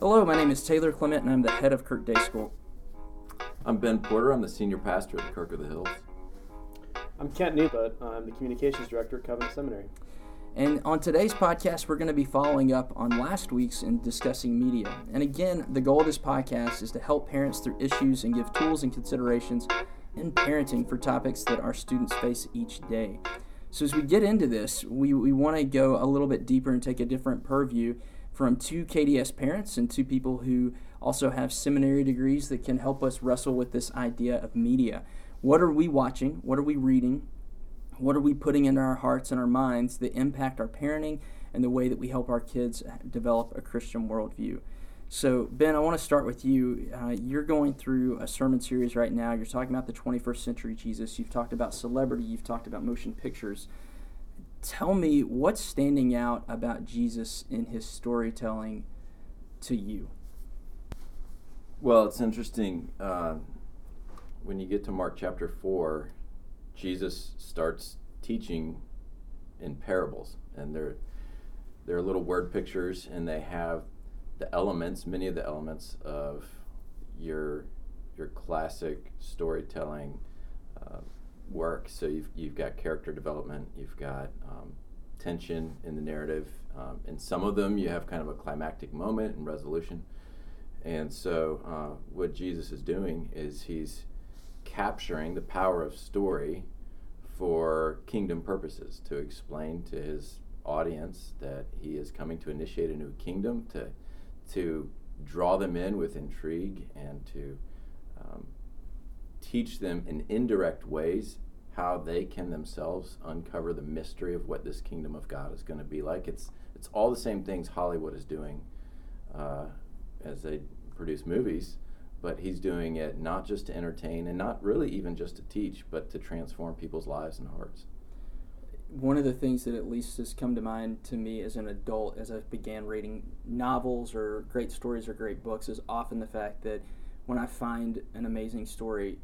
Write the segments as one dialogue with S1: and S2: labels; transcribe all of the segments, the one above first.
S1: Hello, my name is Taylor Clement, and I'm the head of Kirk Day School.
S2: I'm Ben Porter. I'm the senior pastor at Kirk of the Hills.
S3: I'm Kent Newbutt. I'm the communications director at Covenant Seminary.
S1: And on today's podcast, we're going to be following up on last week's and discussing media. And again, the goal of this podcast is to help parents through issues and give tools and considerations in parenting for topics that our students face each day. So, as we get into this, we, we want to go a little bit deeper and take a different purview from two KDS parents and two people who also have seminary degrees that can help us wrestle with this idea of media. What are we watching? What are we reading? What are we putting into our hearts and our minds that impact our parenting and the way that we help our kids develop a Christian worldview? So, Ben, I want to start with you. Uh, you're going through a sermon series right now. You're talking about the 21st century Jesus. You've talked about celebrity. You've talked about motion pictures. Tell me what's standing out about Jesus in his storytelling to you.
S2: Well, it's interesting. Uh, when you get to Mark chapter 4, Jesus starts teaching in parables, and they're they're little word pictures, and they have the elements, many of the elements of your your classic storytelling work. So you've you've got character development, you've got um, tension in the narrative. Um, in some of them, you have kind of a climactic moment and resolution. And so, uh, what Jesus is doing is he's capturing the power of story for kingdom purposes to explain to his audience that he is coming to initiate a new kingdom to to draw them in with intrigue and to teach them in indirect ways how they can themselves uncover the mystery of what this kingdom of God is going to be like. It's it's all the same things Hollywood is doing uh, as they produce movies, but he's doing it not just to entertain and not really even just to teach, but to transform people's lives and hearts.
S1: One of the things that at least has come to mind to me as an adult as I began reading novels or great stories or great books is often the fact that when I find an amazing story,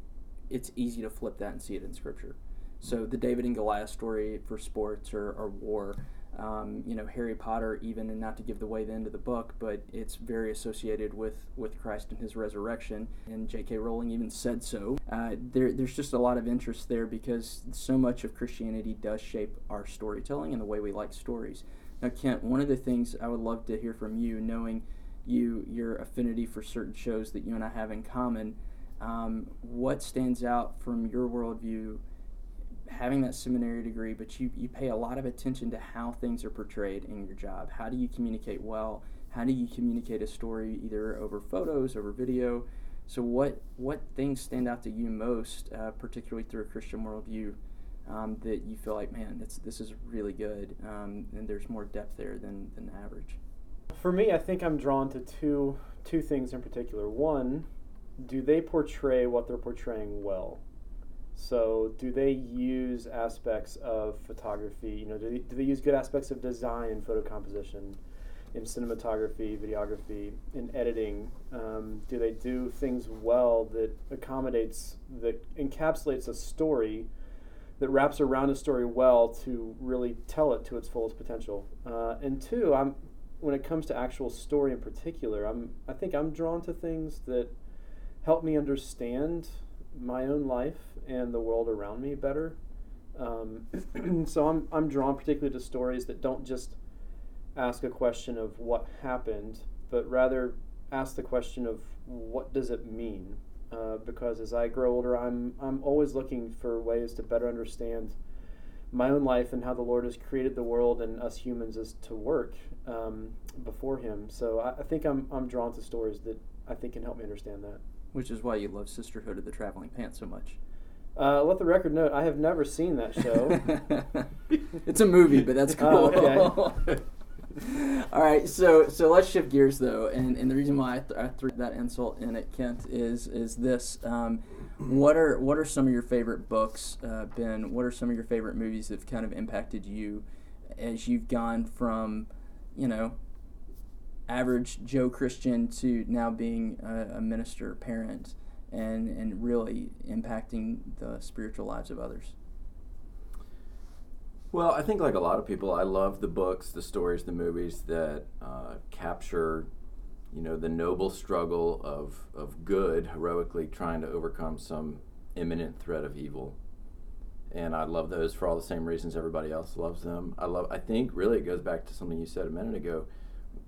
S1: it's easy to flip that and see it in Scripture. So the David and Goliath story for sports or, or war, um, you know, Harry Potter, even, and not to give away the end of the book, but it's very associated with, with Christ and his resurrection. And J.K. Rowling even said so. Uh, there, there's just a lot of interest there because so much of Christianity does shape our storytelling and the way we like stories. Now, Kent, one of the things I would love to hear from you, knowing you your affinity for certain shows that you and I have in common, um, what stands out from your worldview? having that seminary degree, but you, you pay a lot of attention to how things are portrayed in your job. How do you communicate well? How do you communicate a story either over photos, over video? So, what what things stand out to you most, uh, particularly through a Christian worldview, um, that you feel like, man, this this is really good, um, and there's more depth there than than average?
S3: For me, I think I'm drawn to two two things in particular. One, do they portray what they're portraying well? So, do they use aspects of photography? You know, do they, do they use good aspects of design and photo composition, in cinematography, videography, in editing? Um, do they do things well that accommodates, that encapsulates a story, that wraps around a story well to really tell it to its fullest potential? Uh, and two, I'm when it comes to actual story in particular, I'm I think I'm drawn to things that help me understand my own life and the world around me better. Um, so I'm, I'm drawn particularly to stories that don't just ask a question of what happened, but rather ask the question of what does it mean? Uh, because as I grow older, I'm, I'm always looking for ways to better understand my own life and how the Lord has created the world and us humans as to work um, before Him. So I, I think I'm, I'm drawn to stories that I think can help me understand that.
S1: Which is why you love Sisterhood of the Traveling Pants so much.
S3: Uh, let the record note: I have never seen that show.
S1: it's a movie, but that's cool. Oh, okay. All right, so so let's shift gears though, and, and the reason why I, th- I threw that insult in at Kent is is this: um, what are what are some of your favorite books, uh, Ben? What are some of your favorite movies that have kind of impacted you as you've gone from, you know, average Joe Christian to now being a, a minister, parent? and and really impacting the spiritual lives of others?
S2: Well, I think like a lot of people, I love the books, the stories, the movies that uh, capture, you know, the noble struggle of, of good heroically trying to overcome some imminent threat of evil. And I love those for all the same reasons everybody else loves them. I love I think really it goes back to something you said a minute ago.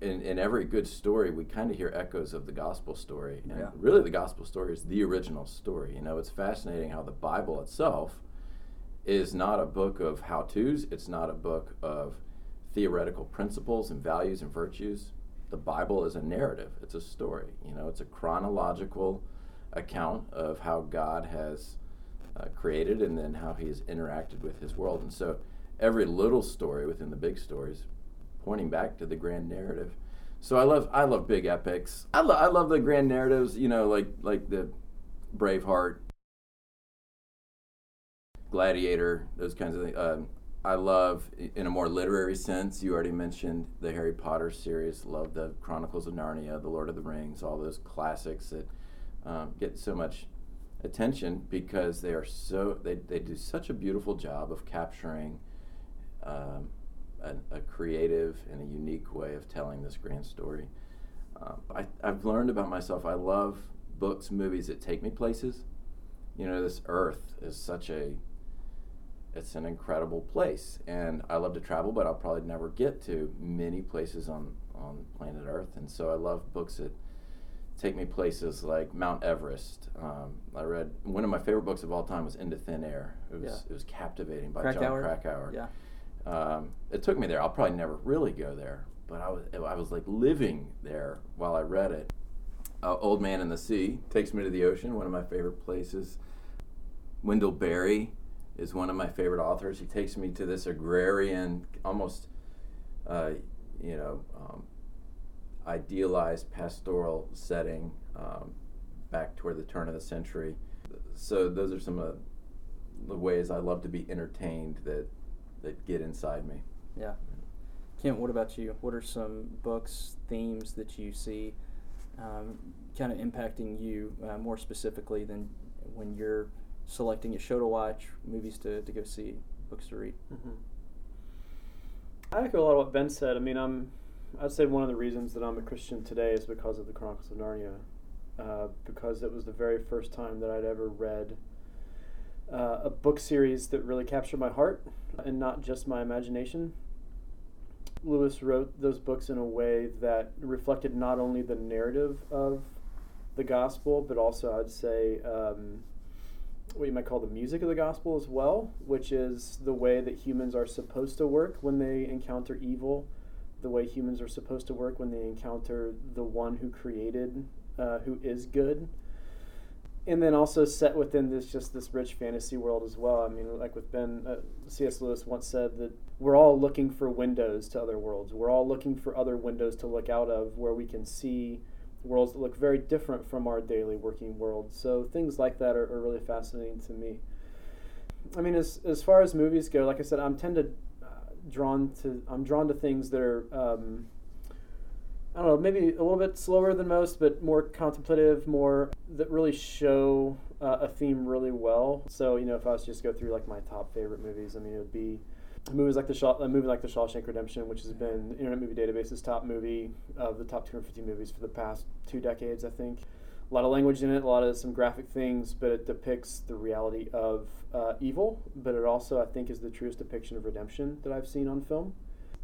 S2: In, in every good story, we kind of hear echoes of the gospel story. And
S1: Yeah.
S2: really, the gospel story is the original story. You know, it's fascinating how the Bible itself is not a book of how to's, it's not a book of theoretical principles and values and virtues. The Bible is a narrative, it's a story. You know, it's a chronological account of how God has uh, created and then how he has interacted with his world. And so every little story within the big stories pointing back to the grand narrative. So I love I love big epics. I, lo- I love the grand narratives, you know, like like the Braveheart, Gladiator, those kinds of things. Um, I love, in a more literary sense, you already mentioned the Harry Potter series. Love the Chronicles of Narnia, the Lord of the Rings, all those classics that um, get so much attention because they are so they, they do such a beautiful job of capturing um, a, a creative and a unique way of telling this grand story. Um, I, I've learned about myself. I love books, movies that take me places. You know, this Earth is such a it's an incredible place, and I love to travel, but I'll probably never get to many places on on planet Earth. And so I love books that take me places like Mount Everest. Um, I read one of my favorite books of all time was Into Thin Air. It was
S1: Yeah.
S2: it was captivating by
S1: Krakauer?
S2: Jon Krakauer.
S1: Yeah.
S2: Um, it took me there. I'll probably never really go there, but I was I was like living there while I read it. Uh, Old Man in the Sea takes me to the ocean. One of my favorite places. Wendell Berry is one of my favorite authors. He takes me to this agrarian, almost, uh, you know, um, idealized pastoral setting um, back toward the turn of the century. So those are some of the ways I love to be entertained that that get inside me.
S1: Yeah. Kent, what about you? What are some books, themes that you see um, kind of impacting you uh, more specifically than when you're selecting a show to watch, movies to, to go see, books to read?
S3: hmm I echo a lot of what Ben said. I mean, I'm. I'd say one of the reasons that I'm a Christian today is because of the Chronicles of Narnia, uh, because it was the very first time that I'd ever read uh, a book series that really captured my heart and not just my imagination. Lewis wrote those books in a way that reflected not only the narrative of the gospel, but also I'd say um, what you might call the music of the gospel as well, which is the way that humans are supposed to work when they encounter evil, the way humans are supposed to work when they encounter the one who created, uh, who is good. And then also set within this just this rich fantasy world as well. I mean, like with Ben, uh, C.S. Lewis once said that we're all looking for windows to other worlds. We're all looking for other windows to look out of where we can see worlds that look very different from our daily working world. So things like that are, are really fascinating to me. I mean, as as far as movies go, like I said, I'm tend to uh, drawn to I'm drawn to things that are um, I don't know maybe a little bit slower than most, but more contemplative, more that really show uh, a theme really well. So you know, if I was to just go through like my top favorite movies, I mean, it would be movies like the a movie like the Shawshank Redemption, which has been Internet Movie Database's top movie of the top 250 movies for the past two decades, I think. A lot of language in it, a lot of some graphic things, but it depicts the reality of uh, evil. But it also, I think, is the truest depiction of redemption that I've seen on film.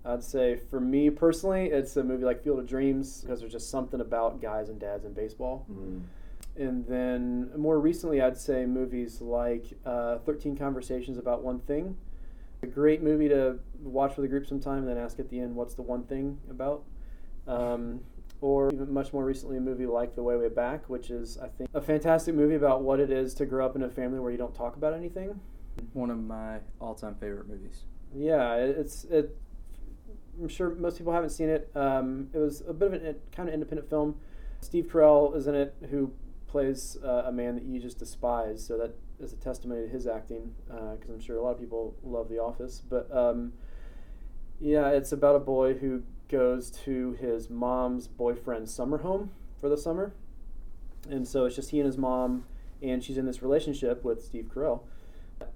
S3: I'd say for me personally, it's a movie like Field of Dreams because there's just something about guys and dads in baseball. And then more recently, I'd say movies like uh, 13 Conversations About One Thing. A great movie to watch with a group sometime and then ask at the end, what's the one thing about? Um, or even much more recently, a movie like The Way Way Back, which is, I think, a fantastic movie about what it is to grow up in a family where you don't talk about anything.
S1: One of my all-time favorite movies.
S3: Yeah, it's it. I'm sure most people haven't seen it. Um, it was a bit of a kind of independent film. Steve Carell is in it, who plays uh, a man that you just despise. So that is a testimony to his acting, because I'm sure a lot of people love The Office. But um, yeah, it's about a boy who goes to his mom's boyfriend's summer home for the summer, and so it's just he and his mom, and she's in this relationship with Steve Carell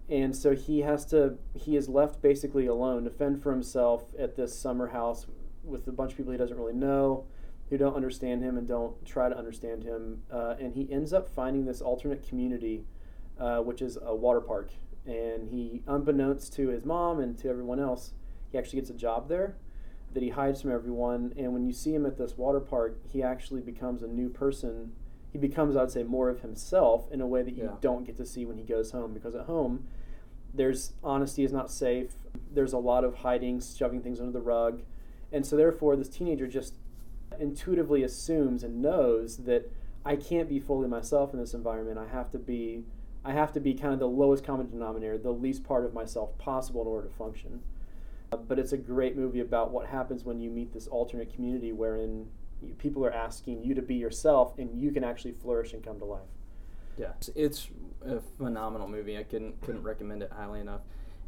S3: and so he has to he is left basically alone to fend for himself at this summer house with a bunch of people he doesn't really know who don't understand him and don't try to understand him. Uh, and he ends up finding this alternate community, uh, which is a water park. And he, unbeknownst to his mom and to everyone else, he actually gets a job there that he hides from everyone. And when you see him at this water park, he actually becomes a new person. He becomes, I'd say, more of himself in a way that you
S1: Yeah.
S3: don't get to see when he goes home. Because at home, there's honesty is not safe. There's a lot of hiding, shoving things under the rug. And so, therefore, this teenager just intuitively assumes and knows that I can't be fully myself in this environment. I have to be, I have to be kind of the lowest common denominator, the least part of myself possible in order to function. Uh, but it's a great movie about what happens when you meet this alternate community wherein people are asking you to be yourself and you can actually flourish and come to life.
S1: Yeah, it's, it's a phenomenal movie. I couldn't couldn't recommend it highly enough.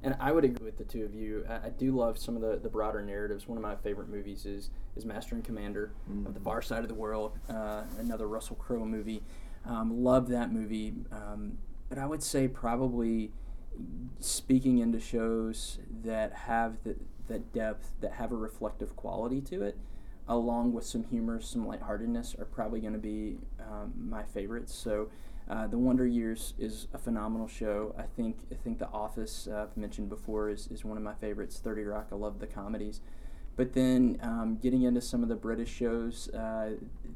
S1: And I would agree with the two of you. I, I do love some of the, the broader narratives. One of my favorite movies is is Master and Commander of the
S2: Mhm.
S1: Far Side of the World, uh, another Russell Crowe movie. Um, love that movie. Um, but I would say probably speaking into shows that have the, that depth, that have a reflective quality to it, along with some humor, some lightheartedness, are probably going to be um, my favorites. So, uh, The Wonder Years is a phenomenal show. I think I think The Office uh, I've mentioned before is, is one of my favorites. Thirty Rock, I love the comedies. But then um, getting into some of the British shows uh,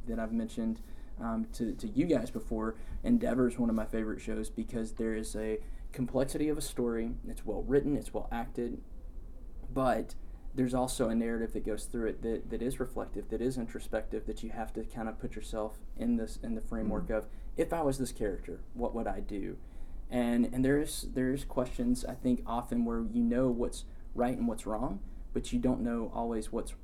S1: that I've mentioned um, to, to you guys before, Endeavour is one of my favorite shows because there is a complexity of a story. It's well written, it's well acted, but there's also a narrative that goes through it that, that is reflective, that is introspective, that you have to kind of put yourself in this in the framework of if I was this character, what would I do? And and there's there's questions I think often where you know what's right and what's wrong, but you don't know always what's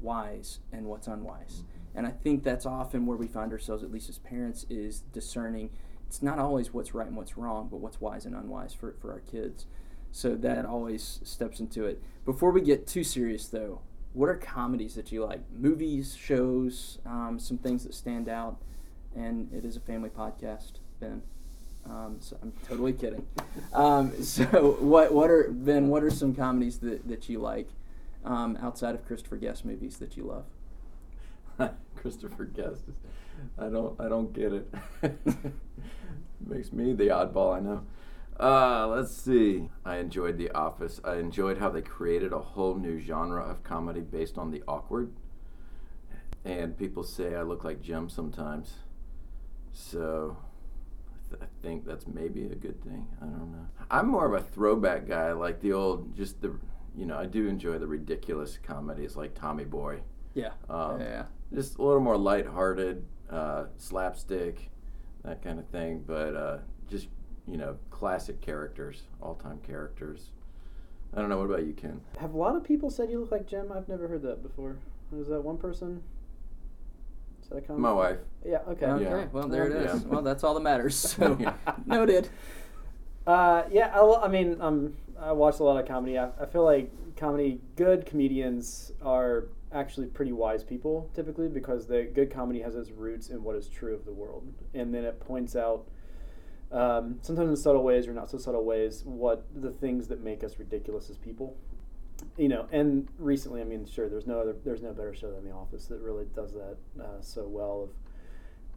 S1: wise and what's unwise. And I think that's often where we find ourselves, at least as parents, is discerning. It's not always what's right and what's wrong, but what's wise and unwise for, for our kids. So that always steps into it. Before we get too serious, though, what are comedies that you like? Movies, shows, um, some things that stand out. And it is a family podcast, Ben. Um, so I'm totally kidding. Um, so what what are Ben? What are some comedies that, that you like um, outside of Christopher Guest movies that you love?
S2: Christopher Guest. Is, I don't. I don't get it. Makes me the oddball. I know. Uh, let's see. I enjoyed The Office. I enjoyed how they created a whole new genre of comedy based on the awkward. And people say I look like Jim sometimes. So I th- I think that's maybe a good thing. I don't know. I'm more of a throwback guy, like the old, just the, you know, I do enjoy the ridiculous comedies like Tommy Boy.
S1: Yeah.
S2: Um,
S1: yeah.
S2: just a little more lighthearted, uh, slapstick, that kind of thing. But uh, just you know, classic characters, all-time characters. I don't know. What about you, Ken?
S3: Have a lot of people said you look like Jim? I've never heard that before. Was that one person? Is that a comment?
S2: My wife.
S3: Yeah. Okay.
S1: Okay.
S2: Yeah.
S1: Well, there it is.
S2: Yeah.
S1: Well, that's all that matters. So noted.
S3: Uh, yeah, I, lo- I mean, um, I watch a lot of comedy. I, I feel like comedy, good comedians are actually pretty wise people typically because the good comedy has its roots in what is true of the world, and then it points out, um, sometimes in subtle ways or not so subtle ways, what the things that make us ridiculous as people. You know, and recently, I mean, sure, there's no other, there's no better show than The Office that really does that uh, so well. Of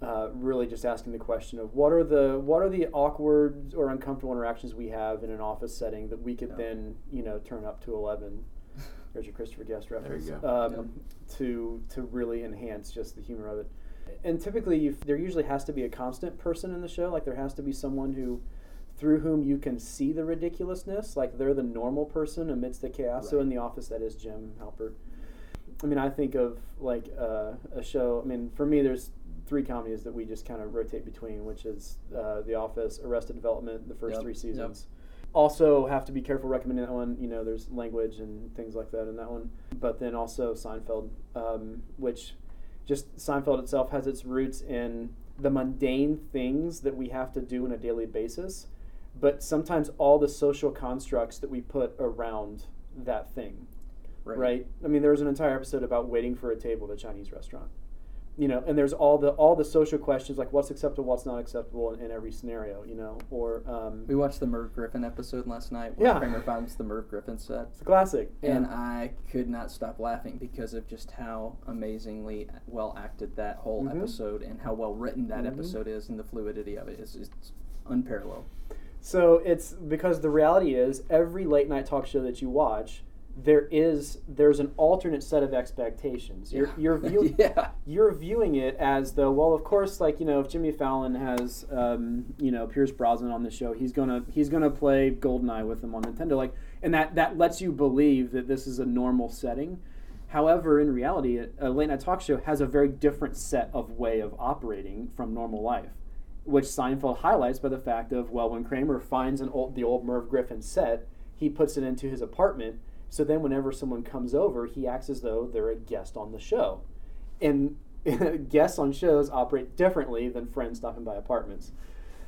S3: uh, really just asking the question of what are the what are the awkward or uncomfortable interactions we have in an office setting that we could
S1: Yeah.
S3: then you know turn up to eleven. There's your Christopher Guest
S2: There you
S3: reference.
S2: go.
S3: Um,
S1: Yep.
S3: To to really enhance just the humor of it, and typically there usually has to be a constant person in the show. Like there has to be someone who, through whom you can see the ridiculousness. Like they're the normal person amidst the chaos. So in the office, that is Jim Halpert. I mean, I think of like uh, a show. I mean, for me, there's three comedies that we just kind of rotate between, which is uh, The Office, Arrested Development, the first
S1: Yep,
S3: three
S1: yep.
S3: seasons. Also, have to be careful recommending that one. You know, there's language and things like that in that one. But then also Seinfeld, um, which just Seinfeld itself has its roots in the mundane things that we have to do on a daily basis, but sometimes all the social constructs that we put around that thing right. I mean, there was an entire episode about waiting for a table at a Chinese restaurant, you know, and there's all the all the social questions like what's acceptable, what's not acceptable in, in every scenario, you know, or um,
S1: We watched the Merv Griffin episode last night where
S3: Yeah.
S1: Kramer finds the Merv Griffin set.
S3: it's a classic.
S1: And
S3: yeah.
S1: I could not stop laughing because of just how amazingly well acted that whole
S3: Mhm.
S1: episode and how well written that
S3: Mhm.
S1: episode is and the fluidity of it is it's unparalleled.
S3: So it's because the reality is every late night talk show that you watch, there is there's an alternate set of expectations. You're you're view,
S1: yeah.
S3: you're viewing it as though well of course like you know if Jimmy Fallon has um, you know Pierce Brosnan on the show he's gonna he's gonna play Goldeneye with him on Nintendo like and that that lets you believe that this is a normal setting. However, in reality, a- a late night talk show has a very different set of way of operating from normal life, which Seinfeld highlights by the fact of well, when Kramer finds an old the old Merv Griffin set, he puts it into his apartment. So then, whenever someone comes over, he acts as though they're a guest on the show, and guests on shows operate differently than friends stopping by apartments.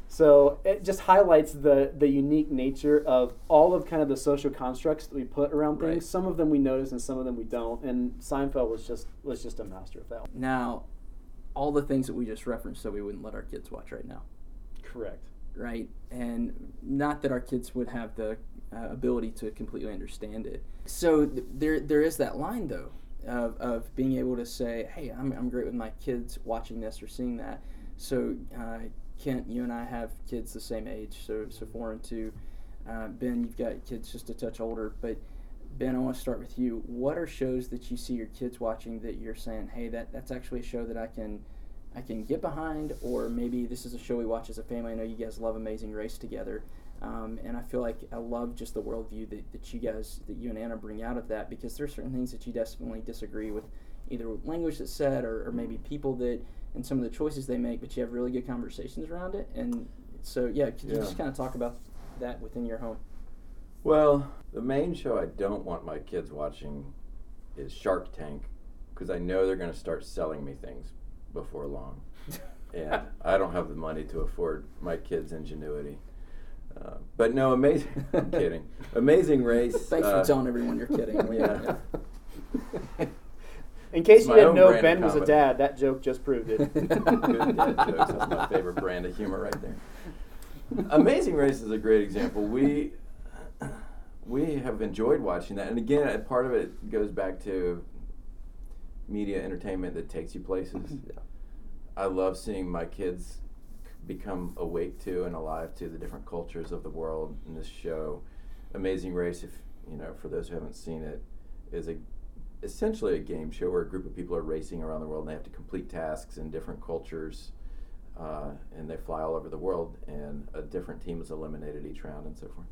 S3: So it just highlights the the unique nature of all of kind of the social constructs that we put around things.
S1: Right.
S3: Some of them we notice, and some of them we don't. And Seinfeld was just was just a master of that.
S1: Now, all the things that we just referenced that we wouldn't let our kids watch right now,
S3: Correct.
S1: right? And not that our kids would have the uh, ability to completely understand it. So th- there there is that line though of, of being able to say, hey, I'm, I'm great with my kids watching this or seeing that. So uh, Kent, you and I have kids the same age, so so four and two. Uh, ben, you've got kids just a touch older, but Ben, I want to start with you. What are shows that you see your kids watching that you're saying, hey, that, that's actually a show that I can I can get behind, or maybe this is a show we watch as a family. I know you guys love Amazing Race together, um, and I feel like I love just the worldview that, that you guys, that you and Anna bring out of that, because there's certain things that you definitely disagree with, either with language that's said, or, or maybe people that, and some of the choices they make, but you have really good conversations around it. And so, yeah, could you just kind of talk about that within your home?
S2: Well, the main show I don't want my kids watching is Shark Tank because I know they're going to start selling me things before long. and I don't have the money to afford my kids' ingenuity. Uh, but no, amazing. I'm kidding. Amazing Race.
S1: Thanks
S2: uh,
S1: for telling everyone you're kidding.
S2: Yeah.
S3: In case you didn't know Ben was a dad, that joke just proved it.
S2: Good dad jokes. That's my favorite brand of humor right there. Amazing Race is a great example. We we have enjoyed watching that, and again, part of it goes back to media entertainment that takes you places. I love seeing my kids become awake to and alive to the different cultures of the world in this show. Amazing Race, if you know, for those who haven't seen it, is a essentially a game show where a group of people are racing around the world and they have to complete tasks in different cultures. Uh, and they fly all over the world, and a different team is eliminated each round, and so forth.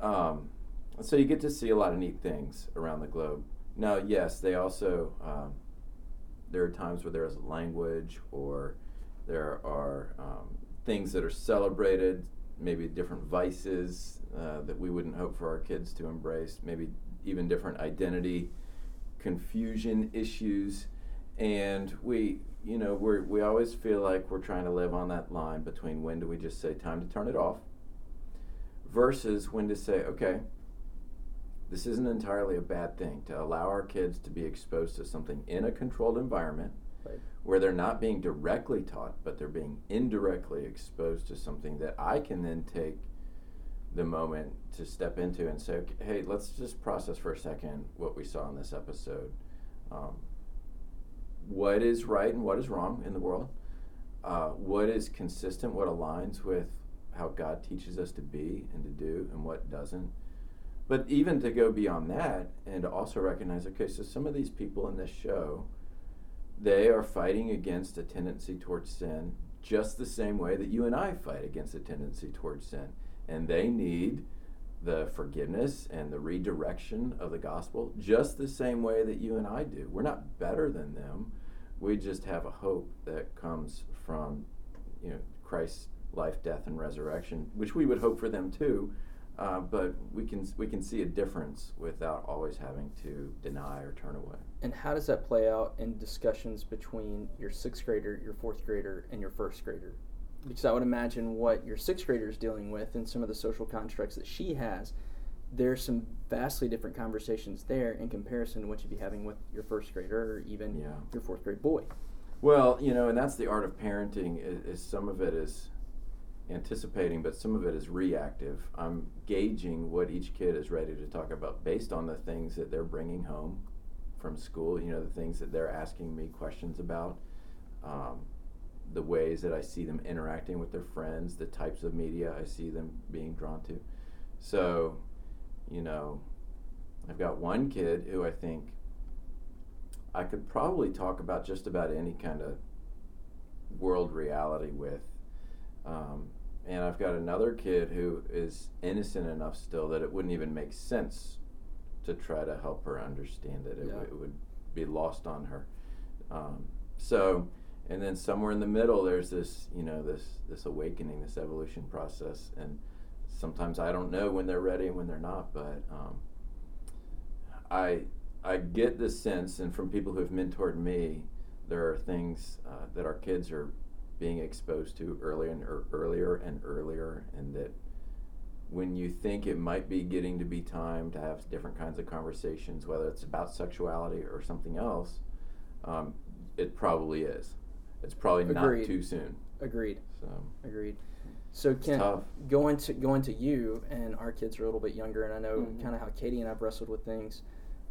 S2: Um, so you get to see a lot of neat things around the globe. Now, yes, they also um, there are times where there is language or there are um, things that are celebrated, maybe different vices uh, that we wouldn't hope for our kids to embrace, maybe even different identity confusion issues. And we, you know, we we always feel like we're trying to live on that line between when do we just say time to turn it off versus when to say, okay, this isn't entirely a bad thing to allow our kids to be exposed to something in a controlled environment
S3: Right.
S2: where they're not being directly taught, but they're being indirectly exposed to something that I can then take the moment to step into and say, okay, hey, let's just process for a second what we saw in this episode. Um, what is right and what is wrong in the world? Uh, what is consistent, what aligns with how God teaches us to be and to do, and what doesn't? But even to go beyond that and to also recognize, okay, so some of these people in this show, they are fighting against a tendency towards sin just the same way that you and I fight against a tendency towards sin. And they need the forgiveness and the redirection of the gospel just the same way that you and I do. We're not better than them. We just have a hope that comes from, you know, Christ's life, death, and resurrection, which we would hope for them too. Uh, but we can we can see a difference without always having to deny or turn away.
S1: And how does that play out in discussions between your sixth grader, your fourth grader, and your first grader? Because I would imagine what your sixth grader is dealing with and some of the social constructs that she has, there's some vastly different conversations there in comparison to what you'd be having with your first grader or even
S2: Yeah.
S1: your fourth grade boy.
S2: Well, you know, and that's the art of parenting. Is, is some of it is anticipating, but some of it is reactive. I'm gauging what each kid is ready to talk about based on the things that they're bringing home from school. You know, the things that they're asking me questions about, um, the ways that I see them interacting with their friends, the types of media I see them being drawn to. So, you know, I've got one kid who I think I could probably talk about just about any kind of world reality with. Um, and I've got another kid who is innocent enough still that it wouldn't even make sense to try to help her understand it. It,
S1: Yeah.
S2: w- it would be lost on her. Um, so, and then somewhere in the middle, there's this, you know, this this awakening, this evolution process, and sometimes I don't know when they're ready and when they're not, but um, I I get the sense, and from people who have mentored me, there are things uh, that our kids are being exposed to earlier and er, earlier and earlier, and that when you think it might be getting to be time to have different kinds of conversations, whether it's about sexuality or something else, um, it probably is. It's probably not
S1: Agreed.
S2: too soon.
S1: Agreed.
S2: So
S1: Agreed. So Ken, going to going to you, and our kids are a little bit younger, and I know
S3: Mhm.
S1: kind of how Katie and I've wrestled with things.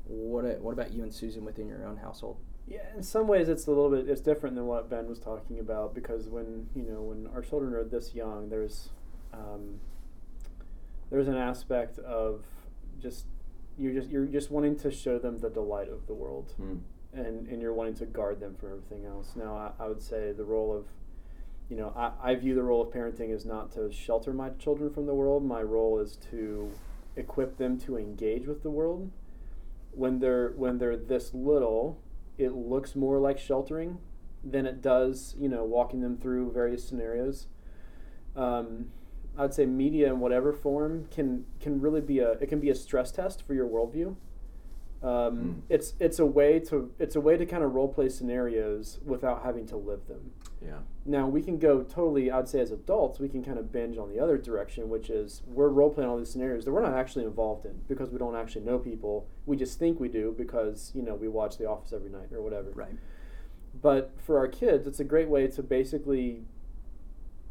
S1: What what about you and Susan within your own household?
S3: Yeah, in some ways it's a little bit it's different than what Ben was talking about because when you know when our children are this young, there's um, there's an aspect of just you're just you're just wanting to show them the delight of the world,
S2: Mm.
S3: and and you're wanting to guard them from everything else. Now, I, I would say the role of you know I, I view the role of parenting is not to shelter my children from the world. My role is to equip them to engage with the world. When they're when they're this little, it looks more like sheltering than it does, you know, walking them through various scenarios. Um, I'd say media in whatever form can can really be a it can be a stress test for your worldview. Um,
S2: Mm.
S3: It's it's a way to it's a way to kind of role play scenarios without having to live them.
S2: Yeah.
S3: Now we can go totally. I'd say as adults, we can kind of binge on the other direction, which is we're role playing all these scenarios that we're not actually involved in because we don't actually know people. We just think we do because you know we watch The Office every night or whatever.
S1: Right.
S3: But for our kids, it's a great way to basically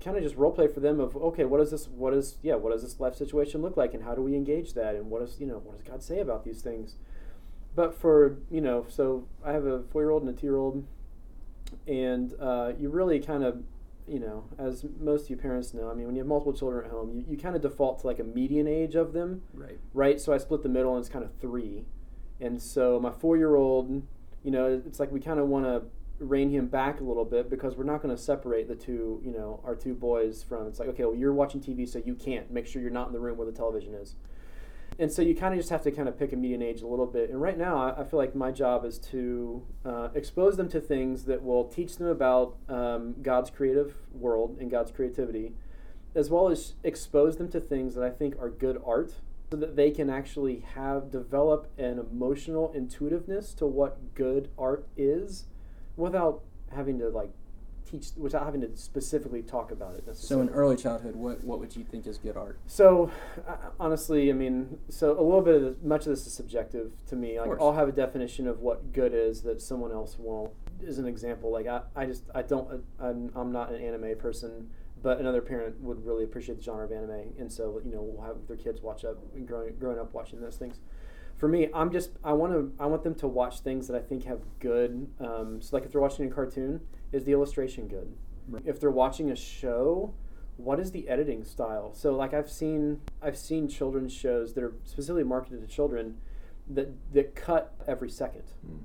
S3: kind of just role play for them of okay, what is this? What is yeah? What does this life situation look like, and how do we engage that? And what is you know what does God say about these things? But for you know, so I have a four year old and a two year old, and uh, you really kind of you know, as most of you parents know, I mean, when you have multiple children at home, you, you kind of default to like a median age of them
S1: Right.
S3: right? So I split the middle and it's kind of three. And so my four year old, you know, it's like we kind of want to rein him back a little bit because we're not going to separate the two, you know, our two boys from it's like, okay, well, you're watching TV, so you can't. Make sure you're not in the room where the television is. And so you kind of just have to kind of pick a median age a little bit. And right now, I, I feel like my job is to uh, expose them to things that will teach them about um, God's creative world and God's creativity, as well as expose them to things that I think are good art so that they can actually have develop an emotional intuitiveness to what good art is without having to like teach without having to specifically talk about it
S1: So in early childhood, what what would you think is good art?
S3: So, uh, honestly, I mean, so a little bit of this, much of this is subjective to me. Like. I'll have a definition of what good is that someone else won't. As an example, like I, I just I don't uh, I'm, I'm not an anime person, but another parent would really appreciate the genre of anime, and so you know we'll have their kids watch up growing growing up watching those things. For me, I'm just I want to I want them to watch things that I think have good. Um, so like if they're watching a cartoon, is the illustration good?
S1: Right.
S3: If they're watching a show, what is the editing style? So like I've seen I've seen children's shows that are specifically marketed to children that that cut every second.
S2: Mm.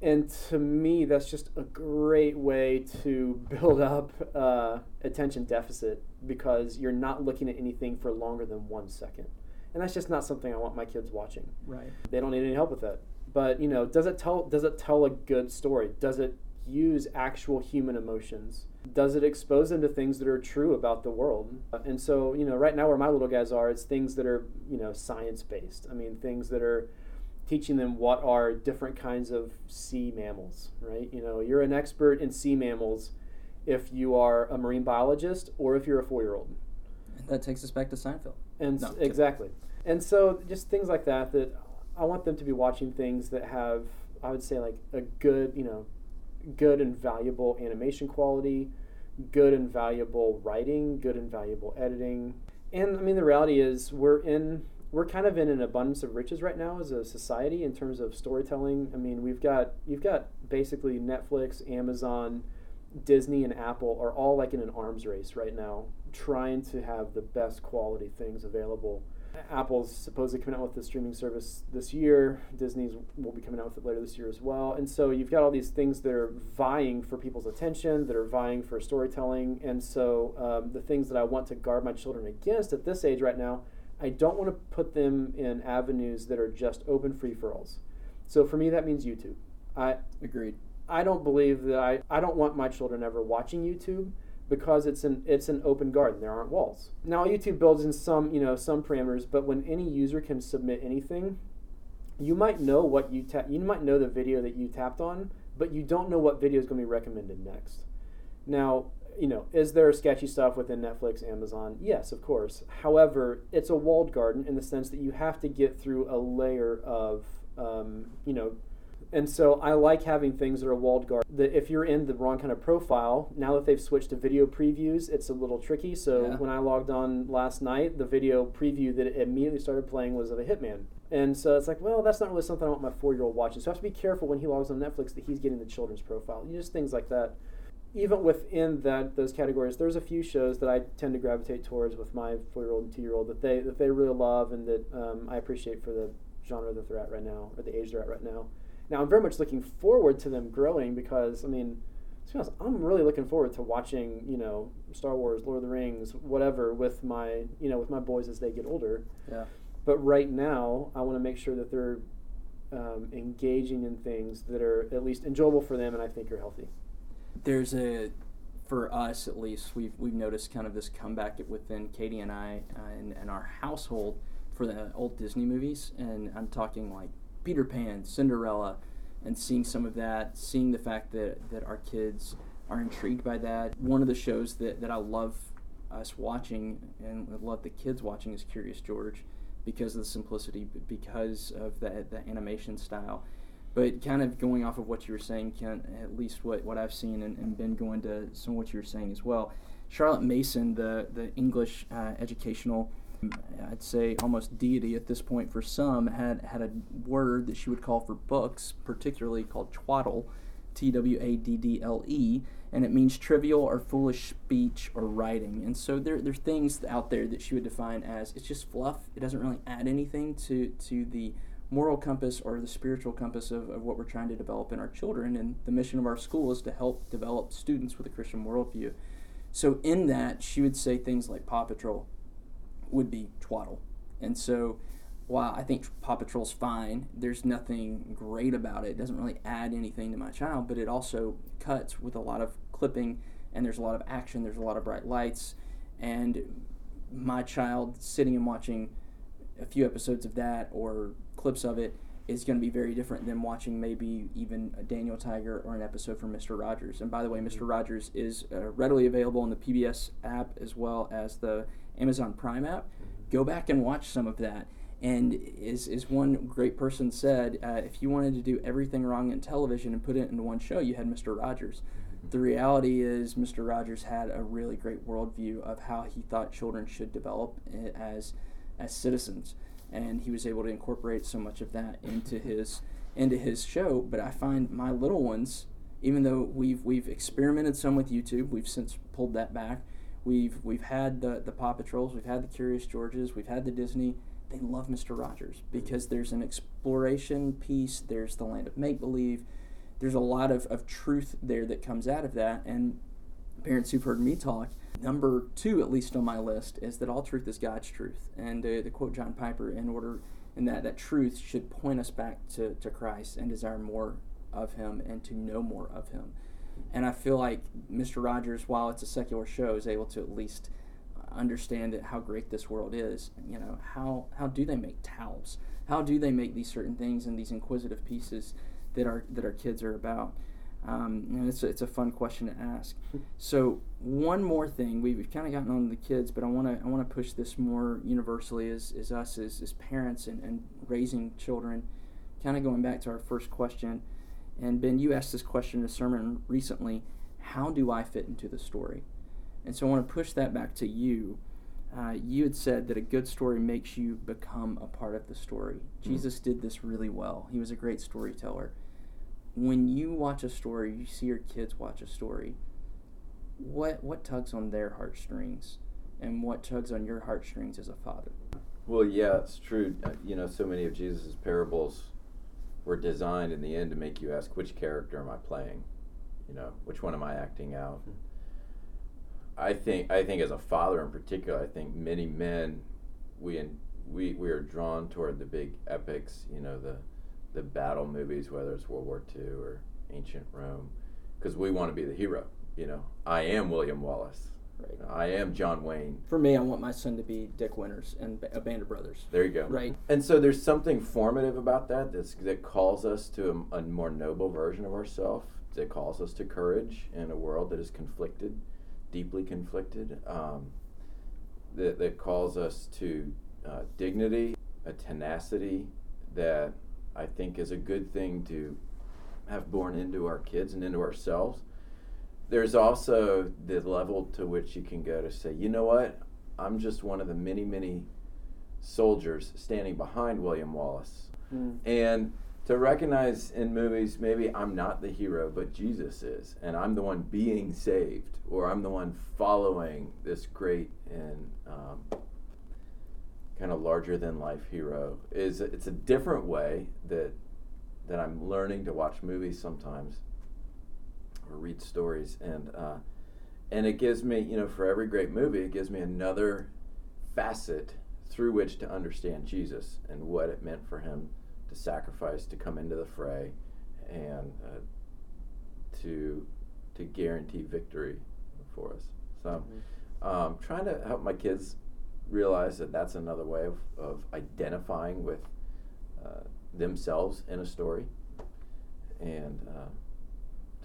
S3: And to me, that's just a great way to build up uh, attention deficit because you're not looking at anything for longer than one second. And that's just not something I want my kids watching.
S1: Right.
S3: They don't need any help with that. But you know, does it tell does it tell a good story? Does it use actual human emotions? Does it expose them to things that are true about the world? And so, you know, right now where my little guys are, it's things that are, you know, science based. I mean, things that are teaching them what are different kinds of sea mammals, right? You know, you're an expert in sea mammals if you are a marine biologist or if you're a 4-year-old.
S1: That takes us back to Seinfeld.
S3: And
S1: No,
S3: s-
S1: I'm kidding.
S3: exactly. And so just things like that that I want them to be watching things that have I would say like a good, you know, good and valuable animation quality, good and valuable writing, good and valuable editing. And I mean, the reality is, we're in we're kind of in an abundance of riches right now as a society in terms of storytelling. I mean, we've got you've got basically Netflix, Amazon, Disney, and Apple are all like in an arms race right now, trying to have the best quality things available. Apple's supposedly coming out with the streaming service this year. Disney's will be coming out with it later this year as well. And so you've got all these things that are vying for people's attention, that are vying for storytelling. And so um, the things that I want to guard my children against at this age right now, I don't want to put them in avenues that are just open free for alls. So for me, that means YouTube. I
S1: agreed.
S3: I don't believe that I, I don't want my children ever watching YouTube because it's an it's an open garden. There aren't walls. Now YouTube builds in some you know some parameters, but when any user can submit anything, you might know what you tap. You might know the video that you tapped on, but you don't know what video is going to be recommended next. Now you know, is there sketchy stuff within Netflix, Amazon? Yes, of course. However, it's a walled garden in the sense that you have to get through a layer of um, you know and so I like having things that are walled garden. That if you're in the wrong kind of profile, now that they've switched to video previews, it's a little tricky. So
S1: Yeah.
S3: when I logged on last night, the video preview that it immediately started playing was of a Hitman. And so it's like, well, that's not really something I want my four year old watching. So I have to be careful when he logs on Netflix that he's getting the children's profile. Just things like that. Even within that those categories, there's a few shows that I tend to gravitate towards with my four year old and two year old that they that they really love and that um, I appreciate for the genre that they're at right now or the age they're at right now. Now I'm very much looking forward to them growing because I mean, to be honest, I'm really looking forward to watching you know Star Wars, Lord of the Rings, whatever with my you know with my boys as they get older.
S1: Yeah.
S3: But right now, I want to make sure that they're um, engaging in things that are at least enjoyable for them and I think are healthy.
S1: there's a for us at least we've we've noticed kind of this comeback within Katie and I uh, and, and our household for the old Disney movies and I'm talking like Peter Pan, Cinderella, and seeing some of that, seeing the fact that that our kids are intrigued by that. One of the shows that that I love us watching and love the kids watching is Curious George because of the simplicity, because of the the animation style. But kind of going off of what you were saying, Ken, at least what, what I've seen and, and been going to some of what you were saying as well. Charlotte Mason, the, the English uh, educational, I'd say almost deity at this point for some, had, had a word that she would call for books, particularly called twaddle, T W A D D L E, and it means trivial or foolish speech or writing. And so there, there are things out there that she would define as it's just fluff. It doesn't really add anything to, to the moral compass or the spiritual compass of, of what we're trying to develop in our children. And the mission of our school is to help develop students with a Christian worldview. So in that, she would say things like Paw Patrol would be twaddle. And so while I think Paw Patrol's fine, there's nothing great about it. It doesn't really add anything to my child, but it also cuts with a lot of clipping and there's a lot of action, there's a lot of bright lights. And my child sitting and watching a few episodes of that or clips of it is going to be very different than watching maybe even a Daniel Tiger or an episode from Mr. Rogers. And by the way, Mr. Rogers is uh, readily available on the PBS app as well as the Amazon Prime app. Go back and watch some of that. And as, as one great person said, uh, if you wanted to do everything wrong in television and put it into one show, you had Mr. Rogers. The reality is, Mr. Rogers had a really great worldview of how he thought children should develop eh, as as citizens, and he was able to incorporate so much of that into his into his show. But I find my little ones, even though we've we've experimented some with YouTube, we've since pulled that back. We've we've had the the Paw Patrols, we've had the Curious Georges, we've had the Disney. They love Mr. Rogers because there's an exploration piece. There's the land of make believe. There's a lot of, of truth there that comes out of that. And parents who've heard me talk, number two, at least on my list, is that all truth is God's truth. And uh, to quote John Piper, in order, and that, that truth should point us back to, to Christ and desire more of Him and to know more of Him. And I feel like Mr. Rogers, while it's a secular show, is able to at least understand that how great this world is. You know, how, how do they make towels? How do they make these certain things and these inquisitive pieces that our, that our kids are about? Um, and it's, a, it's a fun question to ask. So one more thing, we've kind of gotten on the kids, but I want to I want to push this more universally as, as us as, as parents and, and raising children. Kind of going back to our first question, And Ben, you asked this question in a sermon recently how do I fit into the story? And so I want to push that back to you. Uh, you had said that a good story makes you become a part of the story. Mm-hmm. Jesus did this really well. He was a great storyteller. When you watch a story, you see your kids watch a story. What what tugs on their heartstrings, and what tugs on your heartstrings as a father?
S2: Well, yeah, it's true. Uh, you know, so many of Jesus' parables were designed in the end to make you ask, which character am I playing? You know, which one am I acting out? Mm-hmm. I think I think as a father in particular, I think many men we in, we we are drawn toward the big epics, you know, the the battle movies, whether it's World War II or ancient Rome, because we want to be the hero. You know, I am William Wallace. Right. I am John Wayne.
S1: For me, I want my son to be Dick Winters and a Band of Brothers.
S2: There you go.
S1: Right.
S2: And so there's something formative about that that's, that calls us to a, a more noble version of ourselves. That calls us to courage in a world that is conflicted deeply conflicted, um, that, that calls us to uh, dignity, a tenacity that I think is a good thing to have born into our kids and into ourselves. There's also the level to which you can go to say, you know what, I'm just one of the many, many soldiers standing behind William Wallace. Mm. And to recognize in movies maybe I'm not the hero, but Jesus is, and I'm the one being saved, or I'm the one following this great and um, kind of larger than life hero. Is it's a different way that that I'm learning to watch movies sometimes or read stories, and uh, and it gives me, you know, for every great movie, it gives me another facet through which to understand Jesus and what it meant for him to sacrifice to come into the fray and uh, to to guarantee victory for us. So, mm-hmm. um, trying to help my kids realize that that's another way of, of identifying with uh, themselves in a story, and uh,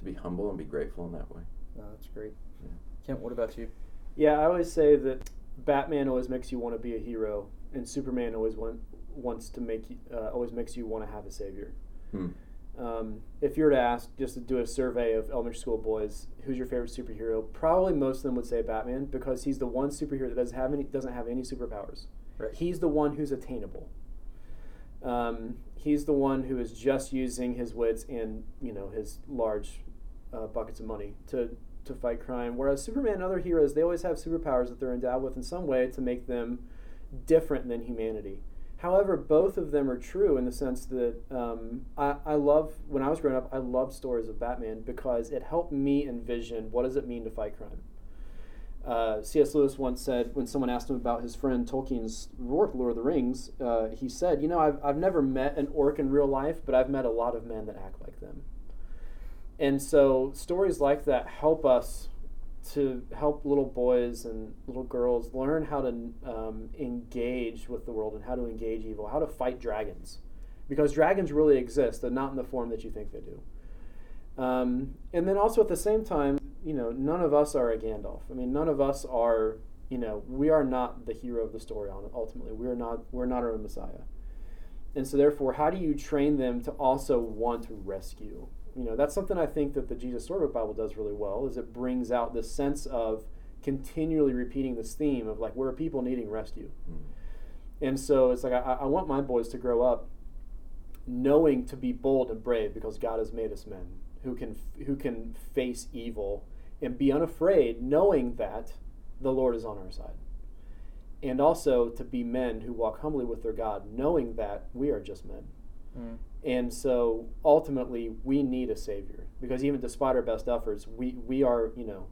S2: to be humble and be grateful in that way.
S1: No, that's great. Yeah. Kent, what about you?
S3: Yeah, I always say that Batman always makes you want to be a hero, and Superman always want, wants to make you, uh, always makes you want to have a savior. Hmm. Um, if you were to ask, just to do a survey of elementary school boys, who's your favorite superhero? Probably most of them would say Batman because he's the one superhero that doesn't have any doesn't have any superpowers. Right. He's the one who's attainable. Um, he's the one who is just using his wits and you know his large uh, buckets of money to to fight crime. Whereas Superman and other heroes, they always have superpowers that they're endowed with in some way to make them different than humanity. However, both of them are true in the sense that um, I, I love, when I was growing up, I loved stories of Batman because it helped me envision what does it mean to fight crime. Uh, C.S. Lewis once said, when someone asked him about his friend Tolkien's work, Lord of the Rings, uh, he said, You know, I've, I've never met an orc in real life, but I've met a lot of men that act like them. And so stories like that help us to help little boys and little girls learn how to um, engage with the world and how to engage evil, how to fight dragons. Because dragons really exist, they're not in the form that you think they do. Um, and then also at the same time, you know, none of us are a Gandalf. I mean, none of us are, you know, we are not the hero of the story ultimately. We are not, we're not our own Messiah. And so therefore, how do you train them to also want to rescue? You know that's something I think that the Jesus Storybook Bible does really well is it brings out this sense of continually repeating this theme of like we're people needing rescue, mm. and so it's like I, I want my boys to grow up knowing to be bold and brave because God has made us men who can who can face evil and be unafraid, knowing that the Lord is on our side. And also to be men who walk humbly with their God, knowing that we are just men. Mm. And so ultimately, we need a savior because even despite our best efforts, we, we are, you know,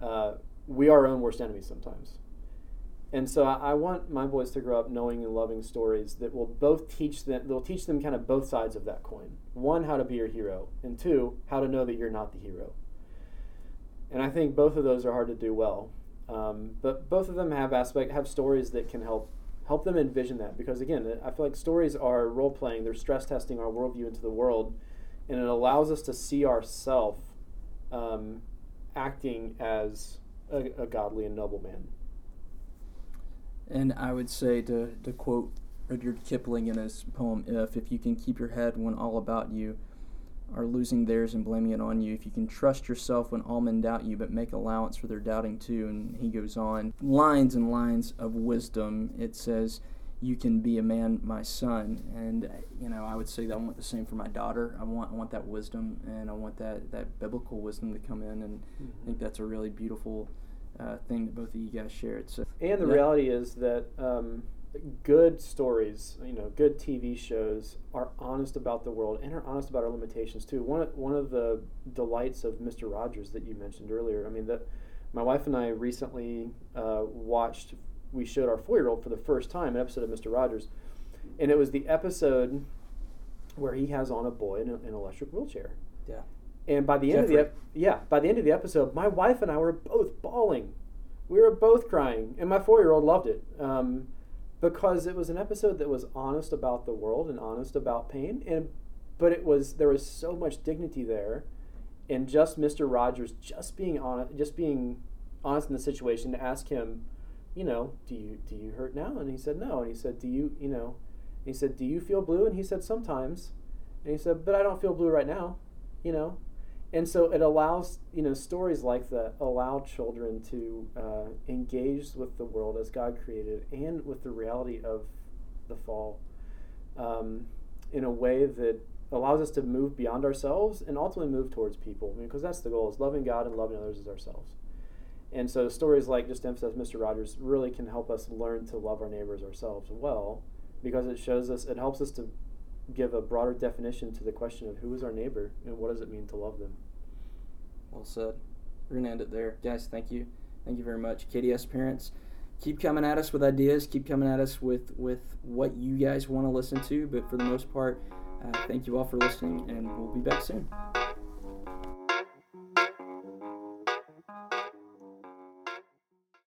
S3: uh, we are our own worst enemies sometimes. And so I, I, want my boys to grow up knowing and loving stories that will both teach them, they'll teach them kind of both sides of that coin. One, how to be your hero, and two, how to know that you're not the hero. And I think both of those are hard to do well. Um, but both of them have aspect have stories that can help help them envision that. Because again i feel like stories are role playing they're stress testing our worldview into the world. And it allows us to see ourselves um, acting as a, a, godly and noble man.
S1: And i would say to, to quote rudyard kipling in his poem if if you can keep your head when all about you are losing theirs and blaming it on you. If you can trust yourself when all men doubt you, but make allowance for their doubting too. And he goes on, lines and lines of wisdom. It says, "You can be a man, my son." And you know, I would say that I want the same for my daughter. I want I want that wisdom, and I want that that biblical wisdom to come in. And mm-hmm. I think that's a really beautiful uh, thing that both of you guys shared. So,
S3: and the yeah. reality is that. Um, good stories, you know, good TV shows are honest about the world and are honest about our limitations too. One one of the delights of Mister Rogers that you mentioned earlier. I mean, that my wife and I recently uh, watched. We showed our four-year-old for the first time an episode of Mister Rogers, and it was the episode where he has on a boy in, a, an electric wheelchair.
S1: Yeah.
S3: And by the Jeffrey. end of the yeah, by the end of the episode, my wife and I were both bawling. We were both crying, and my four-year-old loved it. Um, because it was an episode that was honest about the world and honest about pain and but it was there was so much dignity there and just Mr. Rogers just being honest just being honest in the situation to ask him you know do you do you hurt now? And he said no. And he said do you you know he said do you feel blue? And he said sometimes. And he said but I don't feel blue right now you know and so it allows you know stories like that allow children to uh, engage with the world as God created and with the reality of the fall um, in a way that allows us to move beyond ourselves and ultimately move towards people because I mean, that's the goal is loving God and loving others as ourselves and so stories like just emphasize Mr. Rogers really can help us learn to love our neighbors ourselves well because it shows us it helps us to give a broader definition to the question of who is our neighbor and what does it mean to love them.
S1: Well said. We're going to end it there. Guys, thank you. Thank you very much. KDS parents, keep coming at us with ideas. Keep coming at us with, with what you guys want to listen to. But for the most part, uh, thank you all for listening, and we'll be back soon.